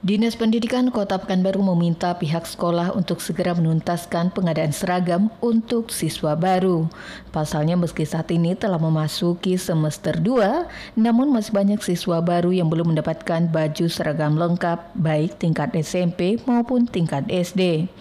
Dinas Pendidikan Kota Pekanbaru meminta pihak sekolah untuk segera menuntaskan pengadaan seragam untuk siswa baru. Pasalnya meski saat ini telah memasuki semester 2, namun masih banyak siswa baru yang belum mendapatkan baju seragam lengkap baik tingkat SMP maupun tingkat SD.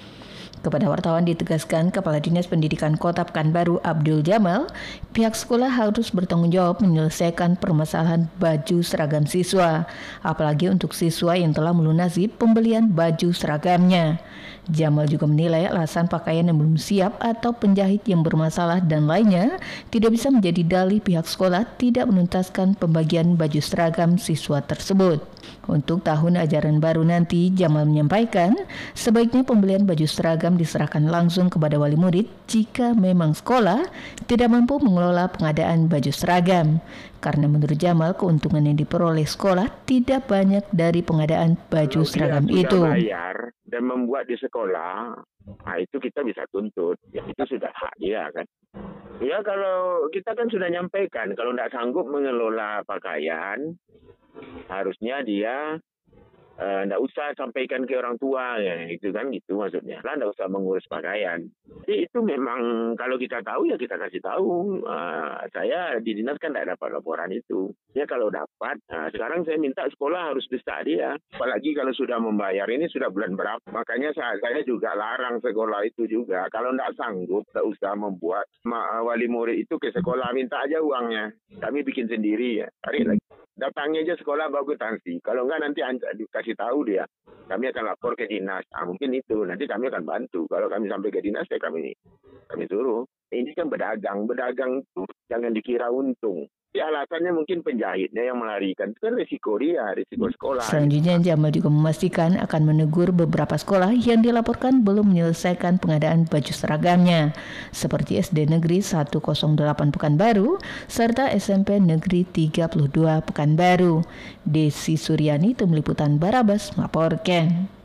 Kepada wartawan ditegaskan Kepala Dinas Pendidikan Kota Pekanbaru Abdul Jamal, pihak sekolah harus bertanggung jawab menyelesaikan permasalahan baju seragam siswa, apalagi untuk siswa yang telah melunasi pembelian baju seragamnya. Jamal juga menilai alasan pakaian yang belum siap atau penjahit yang bermasalah dan lainnya tidak bisa menjadi dalih pihak sekolah tidak menuntaskan pembagian baju seragam siswa tersebut. Untuk tahun ajaran baru nanti, Jamal menyampaikan sebaiknya pembelian baju seragam diserahkan langsung kepada wali murid jika memang sekolah tidak mampu mengelola pengadaan baju seragam. Karena menurut Jamal, keuntungan yang diperoleh sekolah tidak banyak dari pengadaan baju Kalau seragam itu. bayar dan membuat di sekolah, nah itu kita bisa tuntut. Ya, itu sudah hak dia kan. Ya kalau kita kan sudah nyampaikan, kalau tidak sanggup mengelola pakaian, harusnya dia tidak uh, usah sampaikan ke orang tua ya itu kan gitu maksudnya. Lah tidak usah mengurus pakaian. Jadi itu memang kalau kita tahu ya kita kasih tahu. Uh, saya di dinas kan tidak dapat laporan itu. Ya kalau dapat nah, sekarang saya minta sekolah harus bisa dia. Apalagi kalau sudah membayar ini sudah bulan berapa. Makanya saya, saya juga larang sekolah itu juga. Kalau tidak sanggup tidak usah membuat wali murid itu ke sekolah minta aja uangnya. Kami bikin sendiri ya. Tarik lagi datangi aja sekolah bagus sanksi. Kalau enggak nanti dikasih tahu dia. Kami akan lapor ke dinas. Ah, mungkin itu. Nanti kami akan bantu. Kalau kami sampai ke dinas, ya kami kami suruh. Ini kan berdagang. Berdagang itu jangan dikira untung. Ya, alasannya mungkin penjahitnya yang melarikan. Itu kan risiko dia, risiko sekolah. Selanjutnya Jamal juga memastikan akan menegur beberapa sekolah yang dilaporkan belum menyelesaikan pengadaan baju seragamnya. Seperti SD Negeri 108 Pekanbaru, serta SMP Negeri 32 Pekanbaru. Desi Suryani, Tim Liputan Barabas, melaporkan.